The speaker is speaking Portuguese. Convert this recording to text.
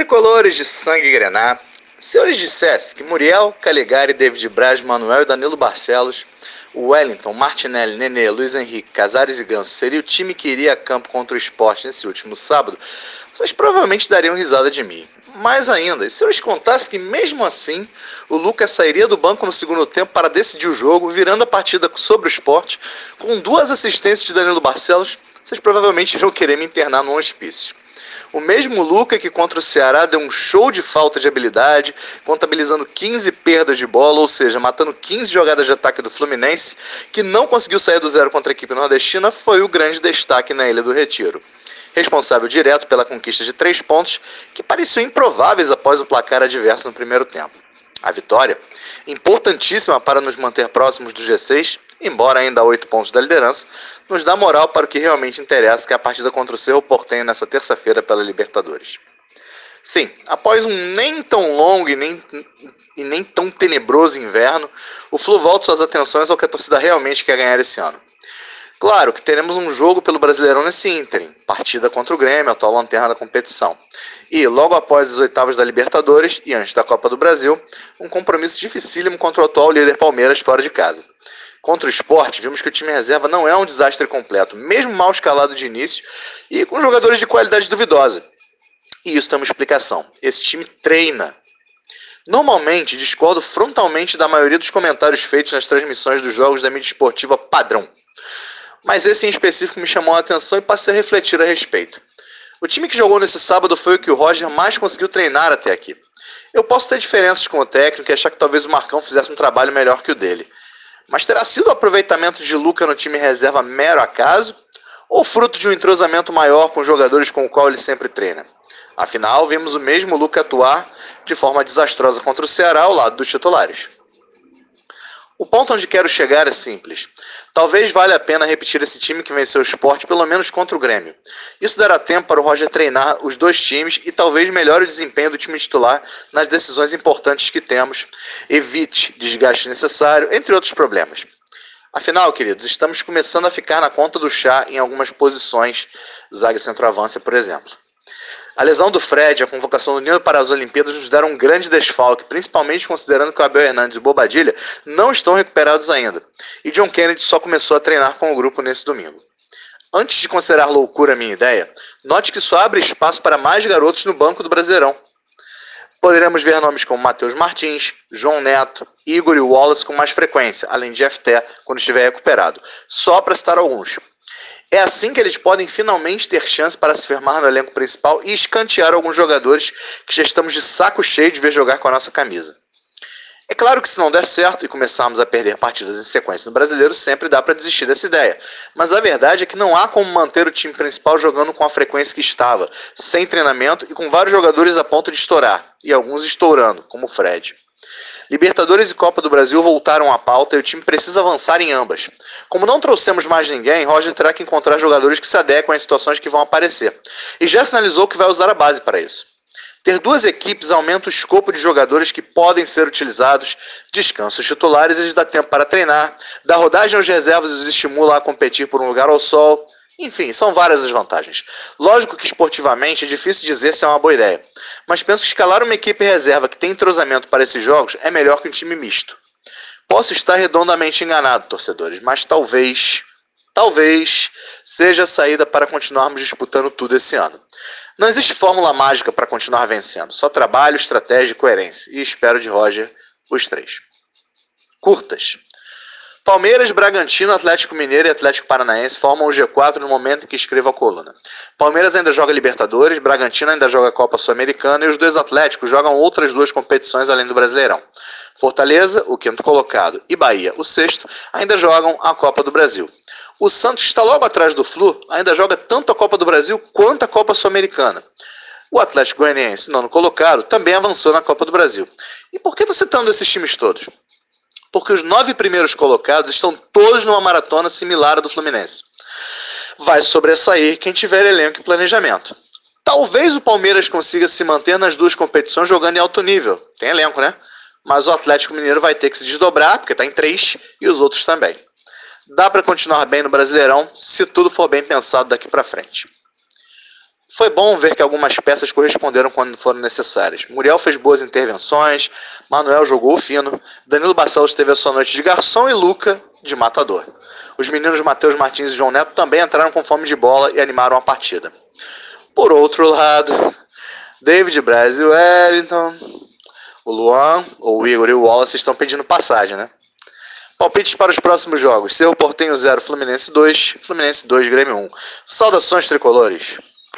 Tricolores de sangue grená, se eu lhes dissesse que Muriel, Caligari, David Braz, Manuel e Danilo Barcelos, Wellington, Martinelli, Nenê, Luiz Henrique, Casares e Ganso seria o time que iria a campo contra o esporte nesse último sábado, vocês provavelmente dariam risada de mim. Mais ainda, se eu lhes contasse que mesmo assim o Lucas sairia do banco no segundo tempo para decidir o jogo, virando a partida sobre o esporte, com duas assistências de Danilo Barcelos, vocês provavelmente iriam querer me internar num hospício. O mesmo Luca que contra o Ceará deu um show de falta de habilidade, contabilizando 15 perdas de bola, ou seja, matando 15 jogadas de ataque do Fluminense, que não conseguiu sair do zero contra a equipe nordestina, foi o grande destaque na Ilha do Retiro. Responsável direto pela conquista de três pontos, que pareciam improváveis após o placar adverso no primeiro tempo. A vitória, importantíssima para nos manter próximos do G6, embora ainda a oito pontos da liderança, nos dá moral para o que realmente interessa, que é a partida contra o Cerro Portenho nessa terça-feira pela Libertadores. Sim, após um nem tão longo e nem, e nem tão tenebroso inverno, o Flu volta suas atenções ao que a torcida realmente quer ganhar esse ano. Claro que teremos um jogo pelo Brasileirão nesse ínterim, partida contra o Grêmio, atual lanterna da competição. E, logo após as oitavas da Libertadores e antes da Copa do Brasil, um compromisso dificílimo contra o atual líder Palmeiras fora de casa. Contra o esporte, vimos que o time reserva não é um desastre completo, mesmo mal escalado de início e com jogadores de qualidade duvidosa. E isso tem uma explicação. Esse time treina. Normalmente, discordo frontalmente da maioria dos comentários feitos nas transmissões dos jogos da mídia esportiva padrão. Mas esse em específico me chamou a atenção e passei a refletir a respeito. O time que jogou nesse sábado foi o que o Roger mais conseguiu treinar até aqui. Eu posso ter diferenças com o técnico e achar que talvez o Marcão fizesse um trabalho melhor que o dele. Mas terá sido o aproveitamento de Luca no time reserva mero acaso? Ou fruto de um entrosamento maior com os jogadores com o qual ele sempre treina? Afinal, vimos o mesmo Luca atuar de forma desastrosa contra o Ceará ao lado dos titulares. O ponto onde quero chegar é simples. Talvez valha a pena repetir esse time que venceu o esporte, pelo menos contra o Grêmio. Isso dará tempo para o Roger treinar os dois times e talvez melhore o desempenho do time titular nas decisões importantes que temos, evite desgaste necessário, entre outros problemas. Afinal, queridos, estamos começando a ficar na conta do chá em algumas posições, zaga centroavância, por exemplo. A lesão do Fred e a convocação do Nino para as Olimpíadas nos deram um grande desfalque, principalmente considerando que o Abel Hernandes e o Bobadilha não estão recuperados ainda. E John Kennedy só começou a treinar com o grupo nesse domingo. Antes de considerar loucura a minha ideia, note que só abre espaço para mais garotos no banco do Brasileirão. Poderemos ver nomes como Matheus Martins, João Neto, Igor e Wallace com mais frequência, além de FT quando estiver recuperado. Só para citar alguns. É assim que eles podem finalmente ter chance para se firmar no elenco principal e escantear alguns jogadores que já estamos de saco cheio de ver jogar com a nossa camisa. É claro que se não der certo e começarmos a perder partidas em sequência no brasileiro, sempre dá para desistir dessa ideia. Mas a verdade é que não há como manter o time principal jogando com a frequência que estava, sem treinamento e com vários jogadores a ponto de estourar, e alguns estourando, como o Fred. Libertadores e Copa do Brasil voltaram à pauta e o time precisa avançar em ambas. Como não trouxemos mais ninguém, Roger terá que encontrar jogadores que se adequem às situações que vão aparecer. E já sinalizou que vai usar a base para isso. Ter duas equipes aumenta o escopo de jogadores que podem ser utilizados, descansa os titulares e lhes dá tempo para treinar, dá rodagem aos reservas e os estimula a competir por um lugar ao sol. Enfim, são várias as vantagens. Lógico que esportivamente é difícil dizer se é uma boa ideia, mas penso que escalar uma equipe reserva que tem entrosamento para esses jogos é melhor que um time misto. Posso estar redondamente enganado, torcedores, mas talvez, talvez seja a saída para continuarmos disputando tudo esse ano. Não existe fórmula mágica para continuar vencendo, só trabalho, estratégia e coerência. E espero de Roger os três. Curtas. Palmeiras, Bragantino, Atlético Mineiro e Atlético Paranaense formam o G4 no momento em que escrevo a coluna. Palmeiras ainda joga Libertadores, Bragantino ainda joga Copa Sul-Americana e os dois Atléticos jogam outras duas competições além do Brasileirão. Fortaleza, o quinto colocado, e Bahia, o sexto, ainda jogam a Copa do Brasil. O Santos, está logo atrás do Flu, ainda joga tanto a Copa do Brasil quanto a Copa Sul-Americana. O Atlético Goianiense, nono colocado, também avançou na Copa do Brasil. E por que estou citando esses times todos? Porque os nove primeiros colocados estão todos numa maratona similar à do Fluminense. Vai sobressair quem tiver elenco e planejamento. Talvez o Palmeiras consiga se manter nas duas competições jogando em alto nível. Tem elenco, né? Mas o Atlético Mineiro vai ter que se desdobrar, porque está em três, e os outros também. Dá para continuar bem no Brasileirão se tudo for bem pensado daqui para frente. Foi bom ver que algumas peças corresponderam quando foram necessárias. Muriel fez boas intervenções, Manuel jogou fino, Danilo Barcelos teve a sua noite de garçom e Luca de matador. Os meninos Matheus Martins e João Neto também entraram com fome de bola e animaram a partida. Por outro lado, David Braz e Wellington, o Luan, o Igor e o Wallace estão pedindo passagem, né? Palpites para os próximos jogos. Cerro Portenho 0, Fluminense 2, Fluminense 2, Grêmio 1. Saudações tricolores.